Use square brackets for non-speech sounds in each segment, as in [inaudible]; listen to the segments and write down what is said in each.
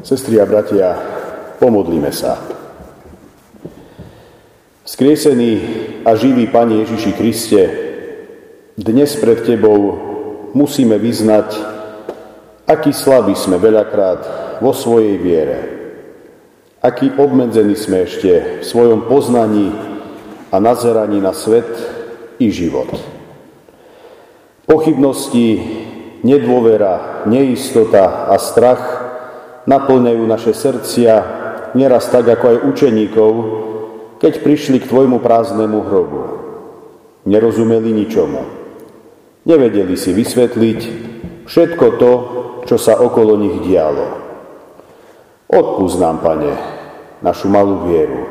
Sestri a bratia, pomodlíme sa. Skriesený a živý Pane Ježiši Kriste, dnes pred Tebou musíme vyznať, aký slabí sme veľakrát vo svojej viere, aký obmedzení sme ešte v svojom poznaní a nazeraní na svet i život. Pochybnosti, nedôvera, neistota a strach naplňajú naše srdcia, nieraz tak ako aj učeníkov, keď prišli k tvojmu prázdnemu hrobu. Nerozumeli ničomu. Nevedeli si vysvetliť všetko to, čo sa okolo nich dialo. Odpust nám, Pane, našu malú vieru.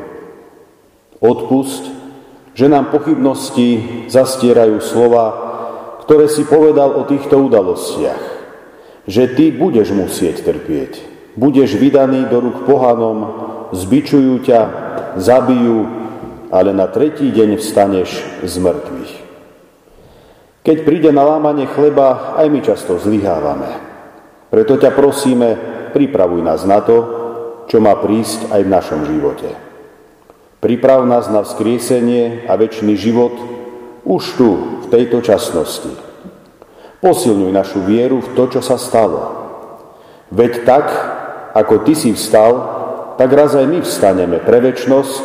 Odpust, že nám pochybnosti zastierajú slova, ktoré si povedal o týchto udalostiach. Že Ty budeš musieť trpieť budeš vydaný do rúk pohanom, zbičujú ťa, zabijú, ale na tretí deň vstaneš z mŕtvych. Keď príde na lámanie chleba, aj my často zlyhávame. Preto ťa prosíme, pripravuj nás na to, čo má prísť aj v našom živote. Priprav nás na vzkriesenie a väčší život už tu, v tejto časnosti. Posilňuj našu vieru v to, čo sa stalo. Veď tak, ako Ty si vstal, tak raz aj my vstaneme pre väčnosť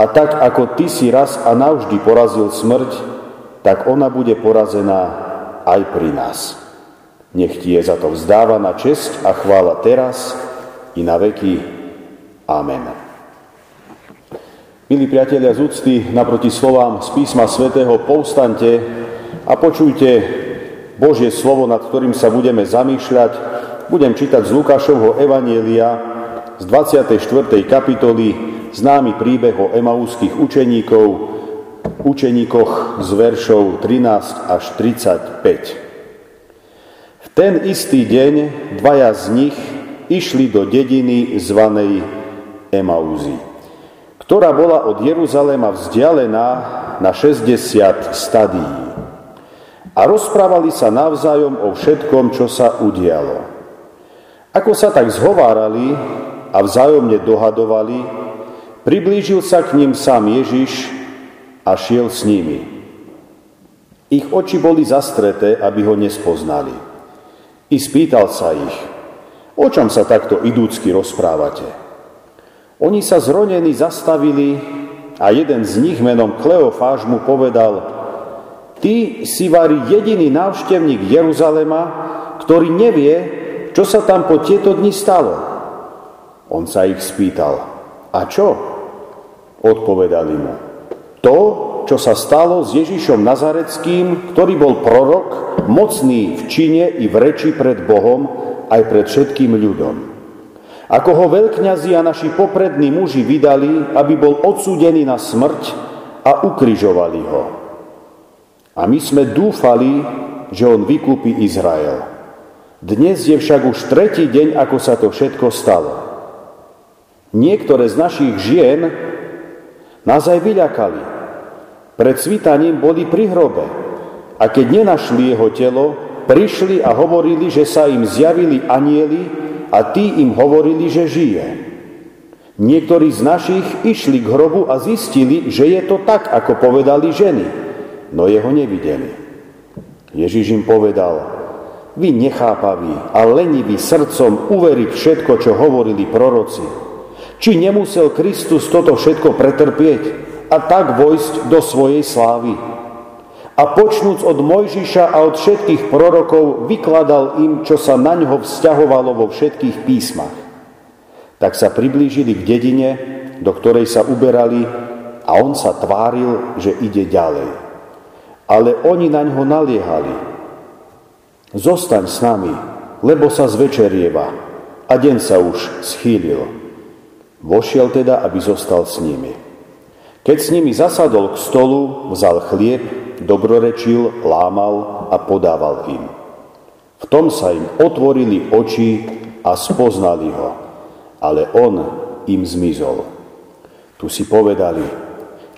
a tak, ako Ty si raz a navždy porazil smrť, tak ona bude porazená aj pri nás. Nech Ti je za to vzdávaná česť a chvála teraz i na veky. Amen. Milí priatelia z úcty, naproti slovám z písma svätého povstante a počujte Božie slovo, nad ktorým sa budeme zamýšľať, budem čítať z Lukášovho Evanielia z 24. kapitoly známy príbeh o emaúských učeníkov, učeníkoch z veršov 13 až 35. V ten istý deň dvaja z nich išli do dediny zvanej Emaúzy, ktorá bola od Jeruzalema vzdialená na 60 stadií. A rozprávali sa navzájom o všetkom, čo sa udialo. Ako sa tak zhovárali a vzájomne dohadovali, priblížil sa k ním sám Ježiš a šiel s nimi. Ich oči boli zastreté, aby ho nespoznali. I spýtal sa ich, o čom sa takto idúcky rozprávate? Oni sa zronení zastavili a jeden z nich menom Kleofáž mu povedal, ty si vari jediný návštevník Jeruzalema, ktorý nevie, čo sa tam po tieto dni stalo? On sa ich spýtal, a čo? Odpovedali mu, to, čo sa stalo s Ježišom Nazareckým, ktorý bol prorok, mocný v čine i v reči pred Bohom, aj pred všetkým ľudom. Ako ho veľkňazi a naši poprední muži vydali, aby bol odsúdený na smrť a ukrižovali ho. A my sme dúfali, že on vykúpi Izrael. Dnes je však už tretí deň, ako sa to všetko stalo. Niektoré z našich žien nás aj vyľakali. Pred svitaním boli pri hrobe a keď nenašli jeho telo, prišli a hovorili, že sa im zjavili anieli a tí im hovorili, že žije. Niektorí z našich išli k hrobu a zistili, že je to tak, ako povedali ženy, no jeho nevideli. Ježiš im povedal, vy nechápaví a leniví srdcom uveriť všetko, čo hovorili proroci. Či nemusel Kristus toto všetko pretrpieť a tak vojsť do svojej slávy. A počnúc od Mojžiša a od všetkých prorokov vykladal im, čo sa na ňo vzťahovalo vo všetkých písmach. Tak sa priblížili k dedine, do ktorej sa uberali a on sa tváril, že ide ďalej. Ale oni na ňo naliehali, Zostaň s nami, lebo sa zvečerieva a deň sa už schýlil. Vošiel teda, aby zostal s nimi. Keď s nimi zasadol k stolu, vzal chlieb, dobrorečil, lámal a podával im. V tom sa im otvorili oči a spoznali ho, ale on im zmizol. Tu si povedali,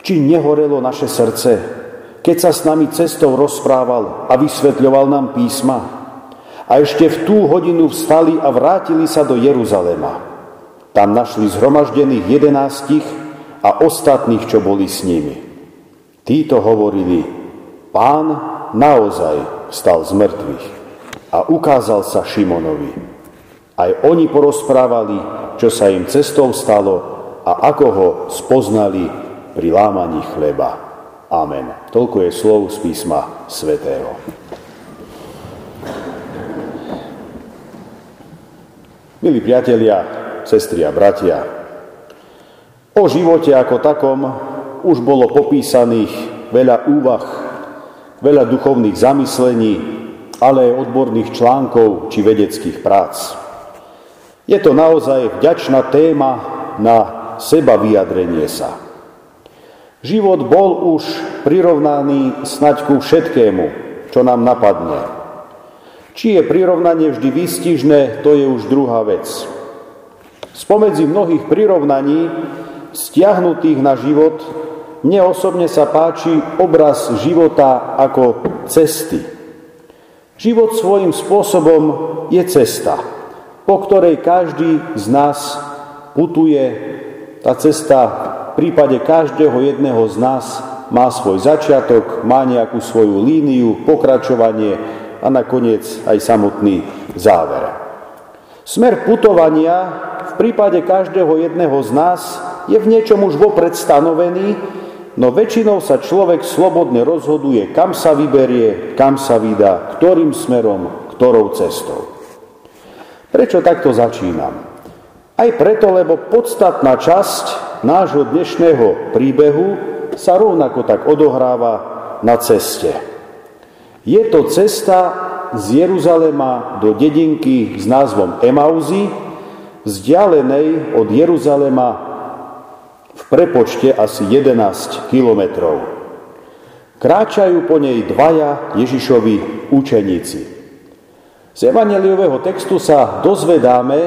či nehorelo naše srdce, keď sa s nami cestou rozprával a vysvetľoval nám písma. a ešte v tú hodinu vstali a vrátili sa do Jeruzalema. Tam našli zhromaždených jedenástich a ostatných, čo boli s nimi. Títo hovorili, pán naozaj vstal z mŕtvych a ukázal sa Šimonovi. Aj oni porozprávali, čo sa im cestou stalo a ako ho spoznali pri lámaní chleba. Amen. Toľko je slov z písma svätého. Milí priatelia, sestri a bratia. O živote ako takom už bolo popísaných veľa úvah, veľa duchovných zamyslení, ale aj odborných článkov či vedeckých prác. Je to naozaj vďačná téma na seba vyjadrenie sa. Život bol už prirovnaný snaď ku všetkému, čo nám napadne. Či je prirovnanie vždy výstižné, to je už druhá vec. Spomedzi mnohých prirovnaní stiahnutých na život mne osobne sa páči obraz života ako cesty. Život svojím spôsobom je cesta, po ktorej každý z nás putuje. Tá cesta prípade každého jedného z nás má svoj začiatok, má nejakú svoju líniu, pokračovanie a nakoniec aj samotný záver. Smer putovania v prípade každého jedného z nás je v niečom už vopred stanovený, no väčšinou sa človek slobodne rozhoduje, kam sa vyberie, kam sa vydá, ktorým smerom, ktorou cestou. Prečo takto začínam? Aj preto, lebo podstatná časť nášho dnešného príbehu sa rovnako tak odohráva na ceste. Je to cesta z Jeruzalema do dedinky s názvom Emauzy, vzdialenej od Jeruzalema v prepočte asi 11 kilometrov. Kráčajú po nej dvaja Ježišovi učeníci. Z evaneliového textu sa dozvedáme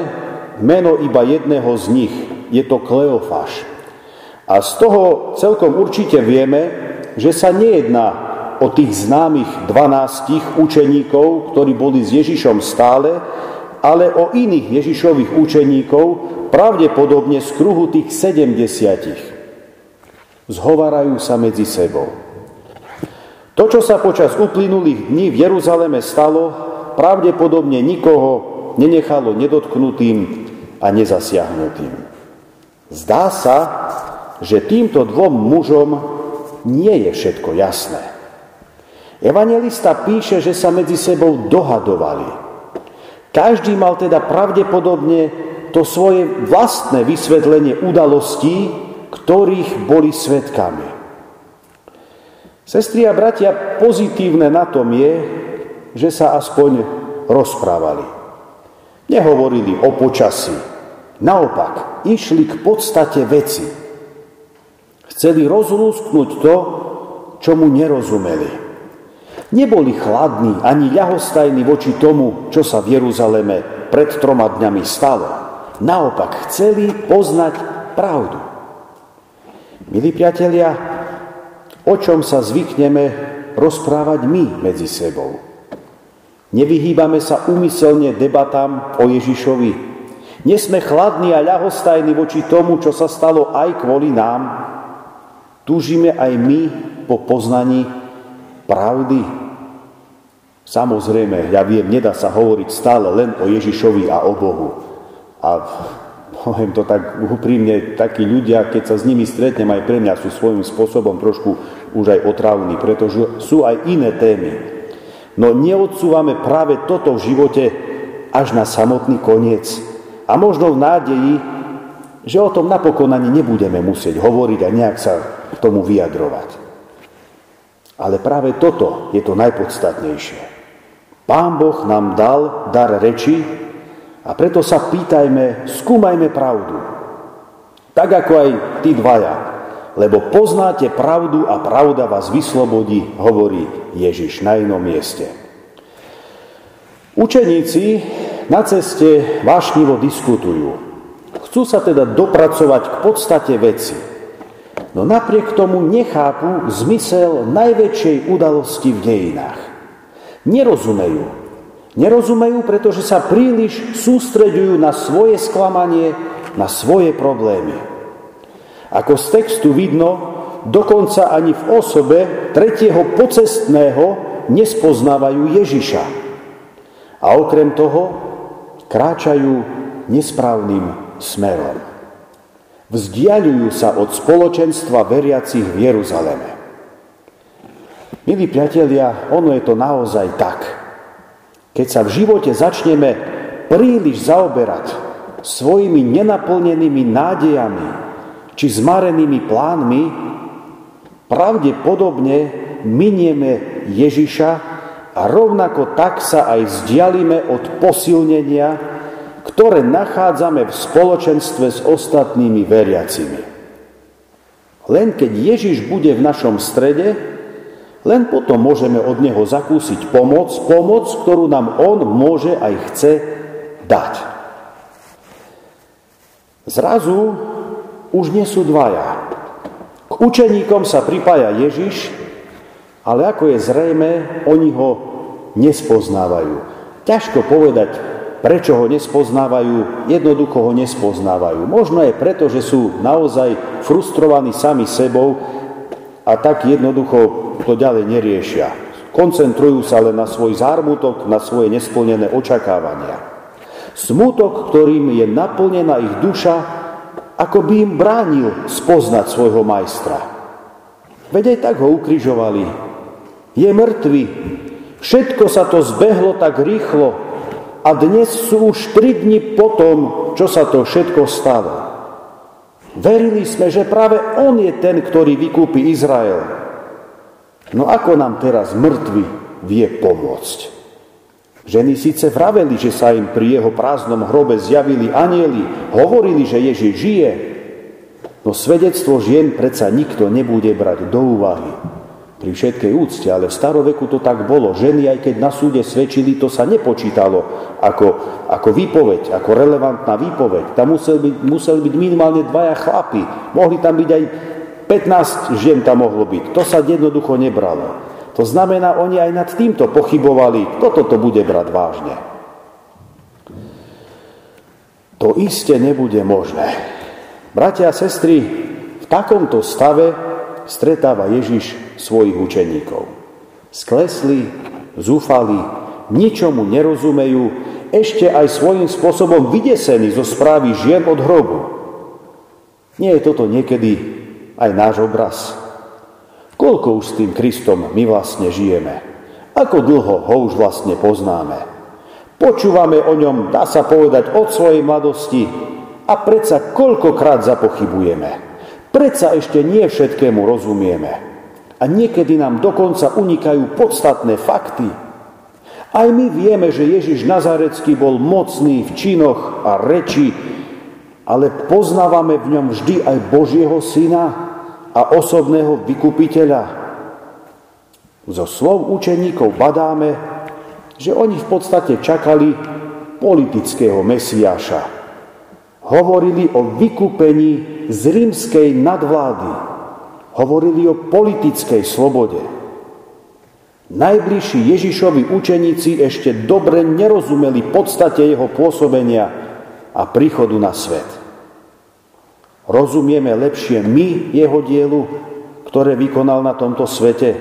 meno iba jedného z nich. Je to Kleofáš. A z toho celkom určite vieme, že sa nejedná o tých známych 12 učeníkov, ktorí boli s Ježišom stále, ale o iných Ježišových učeníkov, pravdepodobne z kruhu tých sedemdesiatich. Zhovarajú sa medzi sebou. To, čo sa počas uplynulých dní v Jeruzaleme stalo, pravdepodobne nikoho nenechalo nedotknutým a nezasiahnutým. Zdá sa, že týmto dvom mužom nie je všetko jasné. Evangelista píše, že sa medzi sebou dohadovali – každý mal teda pravdepodobne to svoje vlastné vysvetlenie udalostí, ktorých boli svetkami. Sestri a bratia, pozitívne na tom je, že sa aspoň rozprávali. Nehovorili o počasí. Naopak, išli k podstate veci. Chceli rozlúsknuť to, čomu nerozumeli. Neboli chladní ani ľahostajní voči tomu, čo sa v Jeruzaleme pred troma dňami stalo. Naopak chceli poznať pravdu. Milí priatelia, o čom sa zvykneme rozprávať my medzi sebou? Nevyhýbame sa umyselne debatám o Ježišovi. Nesme chladní a ľahostajní voči tomu, čo sa stalo aj kvôli nám. Túžime aj my po poznaní pravdy. Samozrejme, ja viem, nedá sa hovoriť stále len o Ježišovi a o Bohu. A poviem to tak úprimne, takí ľudia, keď sa s nimi stretnem, aj pre mňa sú svojím spôsobom trošku už aj otravní, pretože sú aj iné témy. No neodsúvame práve toto v živote až na samotný koniec. A možno v nádeji, že o tom napokon ani nebudeme musieť hovoriť a nejak sa k tomu vyjadrovať. Ale práve toto je to najpodstatnejšie. Pán Boh nám dal dar reči a preto sa pýtajme, skúmajme pravdu. Tak ako aj tí dvaja, lebo poznáte pravdu a pravda vás vyslobodí, hovorí Ježiš na inom mieste. Učeníci na ceste vášnivo diskutujú. Chcú sa teda dopracovať k podstate veci. No napriek tomu nechápu zmysel najväčšej udalosti v dejinách. Nerozumejú, Nerozumejú, pretože sa príliš sústreďujú na svoje sklamanie, na svoje problémy. Ako z textu vidno, dokonca ani v osobe tretieho pocestného nespoznávajú Ježiša. A okrem toho kráčajú nesprávnym smerom. Vzdialujú sa od spoločenstva veriacich v Jeruzaleme. Milí priatelia, ono je to naozaj tak. Keď sa v živote začneme príliš zaoberať svojimi nenaplnenými nádejami či zmarenými plánmi, pravdepodobne minieme Ježiša a rovnako tak sa aj vzdialíme od posilnenia, ktoré nachádzame v spoločenstve s ostatnými veriacimi. Len keď Ježiš bude v našom strede, len potom môžeme od Neho zakúsiť pomoc, pomoc, ktorú nám On môže aj chce dať. Zrazu už nie sú dvaja. K učeníkom sa pripája Ježiš, ale ako je zrejme, oni ho nespoznávajú. Ťažko povedať, prečo ho nespoznávajú, jednoducho ho nespoznávajú. Možno je preto, že sú naozaj frustrovaní sami sebou a tak jednoducho to ďalej neriešia. Koncentrujú sa len na svoj zármutok, na svoje nesplnené očakávania. Smutok, ktorým je naplnená ich duša, ako by im bránil spoznať svojho majstra. Veď aj tak ho ukrižovali. Je mŕtvy. Všetko sa to zbehlo tak rýchlo a dnes sú už tri dni po tom, čo sa to všetko stalo. Verili sme, že práve on je ten, ktorý vykúpi Izrael. No ako nám teraz mŕtvy vie pomôcť? Ženy síce vraveli, že sa im pri jeho prázdnom hrobe zjavili anieli, hovorili, že Ježiš žije, no svedectvo žien predsa nikto nebude brať do úvahy. Pri všetkej úcte, ale v staroveku to tak bolo. Ženy, aj keď na súde svedčili, to sa nepočítalo ako, ako výpoveď, ako relevantná výpoveď. Tam museli byť, museli byť minimálne dvaja chlapi. Mohli tam byť aj 15 žien tam mohlo byť. To sa jednoducho nebralo. To znamená, oni aj nad týmto pochybovali, kto toto bude brať vážne. To iste nebude možné. Bratia a sestry, v takomto stave stretáva Ježiš svojich učeníkov. Sklesli, zúfali, ničomu nerozumejú, ešte aj svojím spôsobom vydesení zo správy žien od hrobu. Nie je toto niekedy aj náš obraz. Koľko už s tým Kristom my vlastne žijeme? Ako dlho ho už vlastne poznáme? Počúvame o ňom, dá sa povedať, od svojej mladosti a predsa koľkokrát zapochybujeme. Predsa ešte nie všetkému rozumieme. A niekedy nám dokonca unikajú podstatné fakty. Aj my vieme, že Ježiš Nazarecký bol mocný v činoch a reči, ale poznávame v ňom vždy aj Božieho syna, a osobného vykupiteľa. Zo slov učeníkov badáme, že oni v podstate čakali politického mesiáša. Hovorili o vykúpení z rímskej nadvlády. Hovorili o politickej slobode. Najbližší Ježišovi učeníci ešte dobre nerozumeli podstate jeho pôsobenia a príchodu na svet. Rozumieme lepšie my jeho dielu, ktoré vykonal na tomto svete?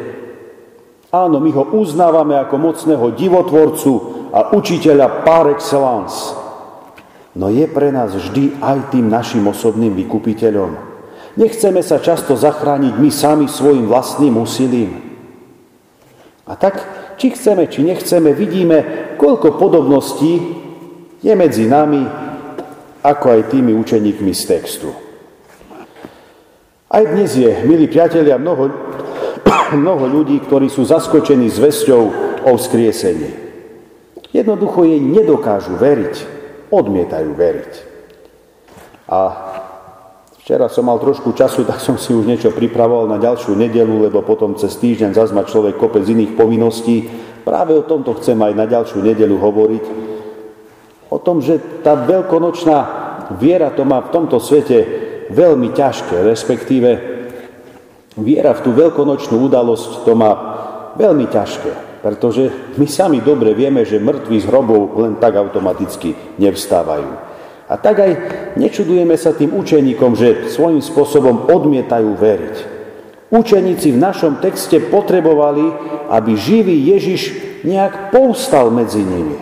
Áno, my ho uznávame ako mocného divotvorcu a učiteľa par excellence. No je pre nás vždy aj tým našim osobným vykupiteľom. Nechceme sa často zachrániť my sami svojim vlastným úsilím. A tak, či chceme, či nechceme, vidíme, koľko podobností je medzi nami, ako aj tými učeníkmi z textu. Aj dnes je, milí priatelia, mnoho, [coughs] mnoho ľudí, ktorí sú zaskočení zväzťou o vzkriesení. Jednoducho jej nedokážu veriť, odmietajú veriť. A včera som mal trošku času, tak som si už niečo pripravoval na ďalšiu nedelu, lebo potom cez týždeň zazma človek kopec iných povinností. Práve o tomto chcem aj na ďalšiu nedelu hovoriť. O tom, že tá veľkonočná viera to má v tomto svete veľmi ťažké, respektíve viera v tú veľkonočnú udalosť to má veľmi ťažké. Pretože my sami dobre vieme, že mŕtvi z hrobov len tak automaticky nevstávajú. A tak aj nečudujeme sa tým učeníkom, že svojím spôsobom odmietajú veriť. Učeníci v našom texte potrebovali, aby živý Ježiš nejak povstal medzi nimi.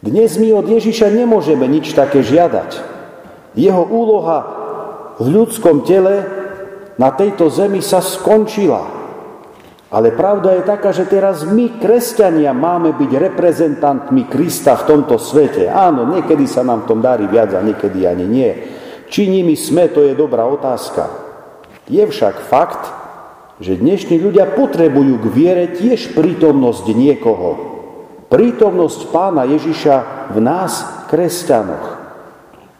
Dnes my od Ježiša nemôžeme nič také žiadať. Jeho úloha v ľudskom tele na tejto zemi sa skončila. Ale pravda je taká, že teraz my, kresťania, máme byť reprezentantmi Krista v tomto svete. Áno, niekedy sa nám v tom darí viac a niekedy ani nie. Či nimi sme, to je dobrá otázka. Je však fakt, že dnešní ľudia potrebujú k viere tiež prítomnosť niekoho. Prítomnosť pána Ježiša v nás, kresťanoch.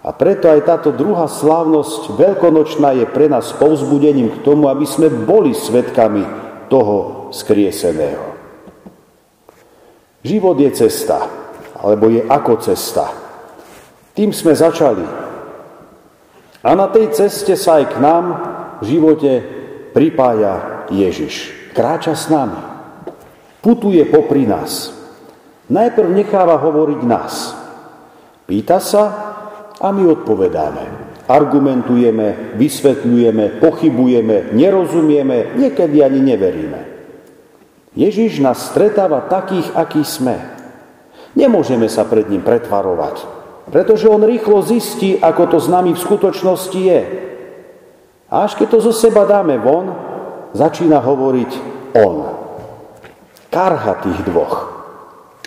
A preto aj táto druhá slávnosť veľkonočná je pre nás povzbudením k tomu, aby sme boli svetkami toho skrieseného. Život je cesta, alebo je ako cesta. Tým sme začali. A na tej ceste sa aj k nám v živote pripája Ježiš. Kráča s nami. Putuje popri nás. Najprv necháva hovoriť nás. Pýta sa a my odpovedáme argumentujeme, vysvetľujeme, pochybujeme, nerozumieme, niekedy ani neveríme. Ježiš nás stretáva takých, akí sme. Nemôžeme sa pred ním pretvarovať, pretože on rýchlo zistí, ako to s nami v skutočnosti je. A až keď to zo seba dáme von, začína hovoriť on. Karha tých dvoch,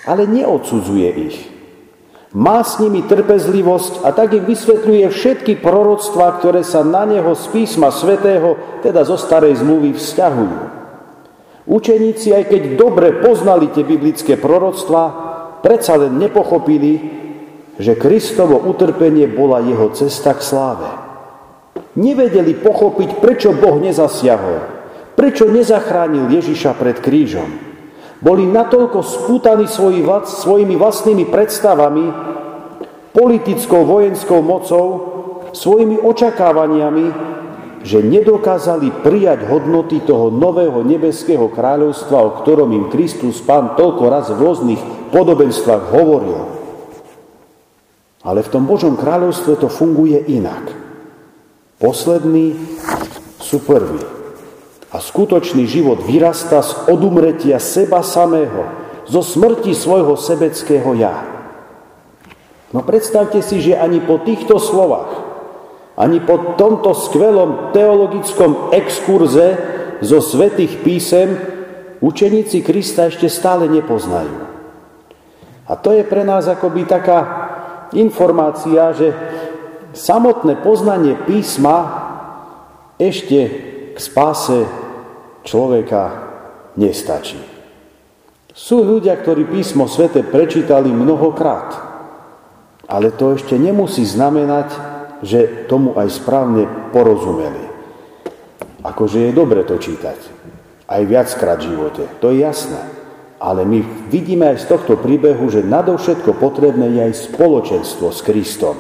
ale neodsudzuje ich. Má s nimi trpezlivosť a tak im vysvetľuje všetky proroctvá, ktoré sa na neho z písma svätého, teda zo starej zmluvy, vzťahujú. Učeníci, aj keď dobre poznali tie biblické proroctvá, predsa len nepochopili, že Kristovo utrpenie bola jeho cesta k sláve. Nevedeli pochopiť, prečo Boh nezasiahol, prečo nezachránil Ježiša pred krížom. Boli natoľko spútaní svojimi vlastnými predstavami, politickou vojenskou mocou, svojimi očakávaniami, že nedokázali prijať hodnoty toho nového nebeského kráľovstva, o ktorom im Kristus Pán toľko raz v rôznych podobenstvách hovoril. Ale v tom Božom kráľovstve to funguje inak. Poslední sú prví. A skutočný život vyrastá z odumretia seba samého, zo smrti svojho sebeckého ja. No predstavte si, že ani po týchto slovách, ani po tomto skvelom teologickom exkurze zo svetých písem učeníci Krista ešte stále nepoznajú. A to je pre nás akoby taká informácia, že samotné poznanie písma ešte k spáse človeka nestačí. Sú ľudia, ktorí písmo svete prečítali mnohokrát, ale to ešte nemusí znamenať, že tomu aj správne porozumeli. Akože je dobre to čítať. Aj viackrát v živote, to je jasné. Ale my vidíme aj z tohto príbehu, že nadovšetko potrebné je aj spoločenstvo s Kristom.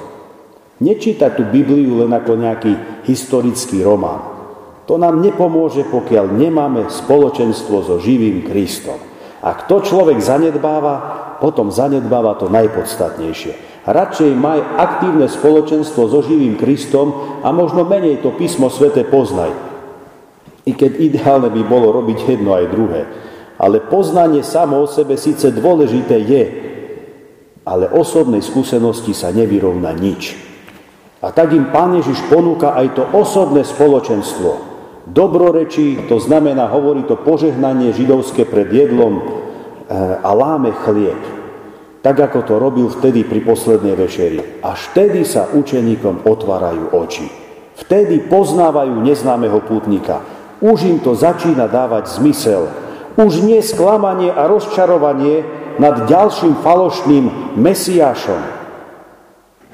Nečítať tú Bibliu len ako nejaký historický román. To nám nepomôže, pokiaľ nemáme spoločenstvo so živým Kristom. Ak to človek zanedbáva, potom zanedbáva to najpodstatnejšie. Radšej maj aktívne spoločenstvo so živým Kristom a možno menej to písmo svete poznaj. I keď ideálne by bolo robiť jedno aj druhé. Ale poznanie samo o sebe síce dôležité je, ale osobnej skúsenosti sa nevyrovná nič. A tak im Pán Ježiš ponúka aj to osobné spoločenstvo, Dobrorečí, to znamená, hovorí to požehnanie židovské pred jedlom eh, a láme chlieb. Tak ako to robil vtedy pri poslednej večeri. Až vtedy sa učeníkom otvárajú oči. Vtedy poznávajú neznámeho pútnika. Už im to začína dávať zmysel. Už nie sklamanie a rozčarovanie nad ďalším falošným mesiášom.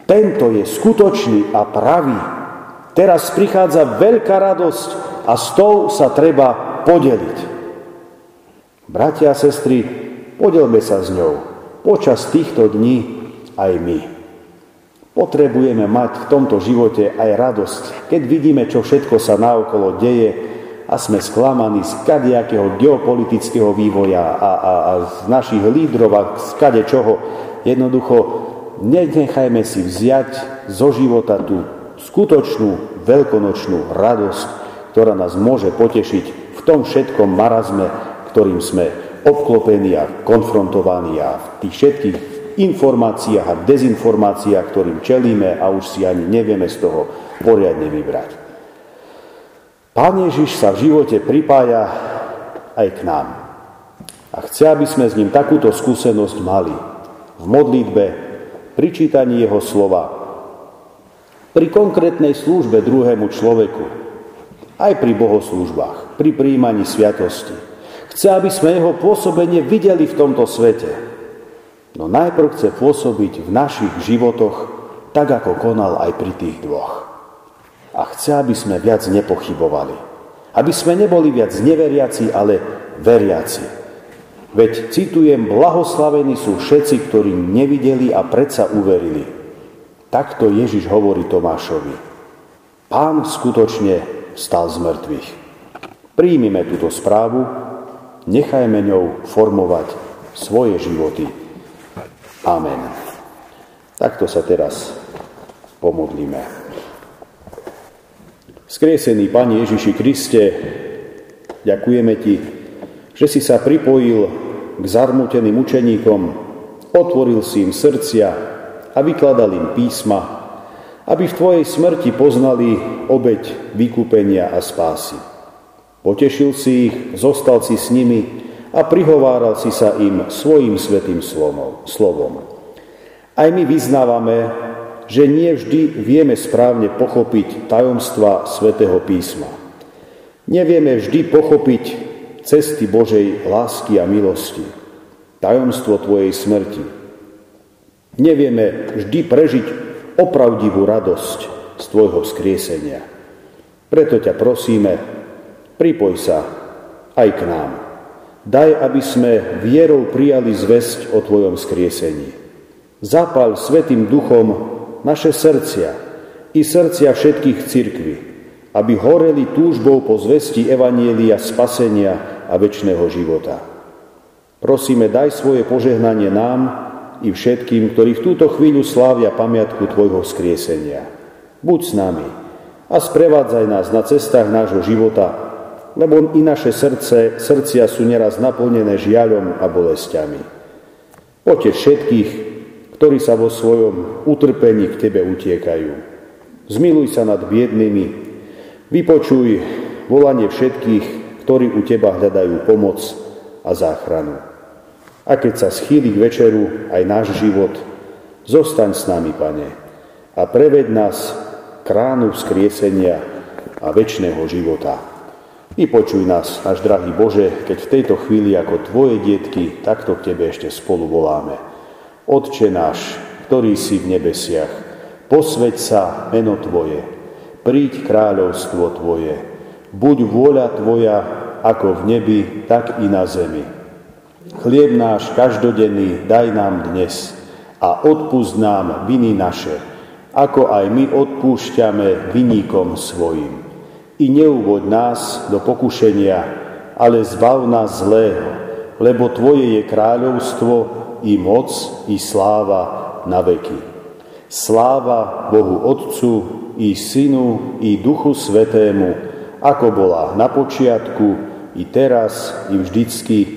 Tento je skutočný a pravý. Teraz prichádza veľká radosť a s tou sa treba podeliť. Bratia a sestry, podelme sa s ňou počas týchto dní aj my. Potrebujeme mať v tomto živote aj radosť, keď vidíme, čo všetko sa naokolo deje a sme sklamaní z kadejakého geopolitického vývoja a, a, a z našich lídrov a z kade čoho. Jednoducho nenechajme si vziať zo života tú skutočnú veľkonočnú radosť, ktorá nás môže potešiť v tom všetkom marazme, ktorým sme obklopení a konfrontovaní a v tých všetkých informáciách a dezinformáciách, ktorým čelíme a už si ani nevieme z toho poriadne vybrať. Pán Ježiš sa v živote pripája aj k nám. A chce, aby sme s ním takúto skúsenosť mali. V modlitbe, pri čítaní jeho slova, pri konkrétnej službe druhému človeku, aj pri bohoslúžbách, pri príjmaní sviatosti. Chce, aby sme jeho pôsobenie videli v tomto svete. No najprv chce pôsobiť v našich životoch tak, ako konal aj pri tých dvoch a chce, aby sme viac nepochybovali. Aby sme neboli viac neveriaci, ale veriaci. Veď citujem, blahoslavení sú všetci, ktorí nevideli a predsa uverili. Takto Ježiš hovorí Tomášovi. Pán skutočne stal z mŕtvych. Príjmime túto správu, nechajme ňou formovať svoje životy. Amen. Takto sa teraz pomodlíme. Skriesený Pane Ježiši Kriste, ďakujeme Ti, že si sa pripojil k zarmuteným učeníkom, otvoril si im srdcia a vykladal im písma, aby v Tvojej smrti poznali obeď vykúpenia a spásy. Potešil si ich, zostal si s nimi a prihováral si sa im svojim svetým slovom. Aj my vyznávame, že nie vždy vieme správne pochopiť tajomstva svätého písma. Nevieme vždy pochopiť cesty Božej lásky a milosti, tajomstvo Tvojej smrti. Nevieme vždy prežiť opravdivú radosť z Tvojho vzkriesenia. Preto ťa prosíme, pripoj sa aj k nám. Daj, aby sme vierou prijali zväzť o Tvojom skriesení. Zapal Svetým duchom naše srdcia i srdcia všetkých cirkví, aby horeli túžbou po zvesti Evanielia spasenia a väčšného života. Prosíme, daj svoje požehnanie nám i všetkým, ktorí v túto chvíľu slávia pamiatku Tvojho skriesenia. Buď s nami a sprevádzaj nás na cestách nášho života, lebo i naše srdce, srdcia sú neraz naplnené žiaľom a bolestiami. Potež všetkých, ktorí sa vo svojom utrpení k Tebe utiekajú. Zmiluj sa nad biednými, vypočuj volanie všetkých, ktorí u Teba hľadajú pomoc a záchranu. A keď sa schýli k večeru aj náš život, zostaň s nami, Pane, a preved nás kránu vzkriesenia a väčšného života. Vypočuj nás, náš drahý Bože, keď v tejto chvíli ako Tvoje dietky takto k Tebe ešte spolu voláme. Otče náš, ktorý si v nebesiach, posveď sa meno Tvoje, príď kráľovstvo Tvoje, buď vôľa Tvoja ako v nebi, tak i na zemi. Chlieb náš každodenný daj nám dnes a odpust nám viny naše, ako aj my odpúšťame vyníkom svojim. I neuvoď nás do pokušenia, ale zbav nás zlého, lebo Tvoje je kráľovstvo, i moc, i sláva na veky. Sláva Bohu Otcu, i Synu, i Duchu Svetému, ako bola na počiatku, i teraz, i vždycky,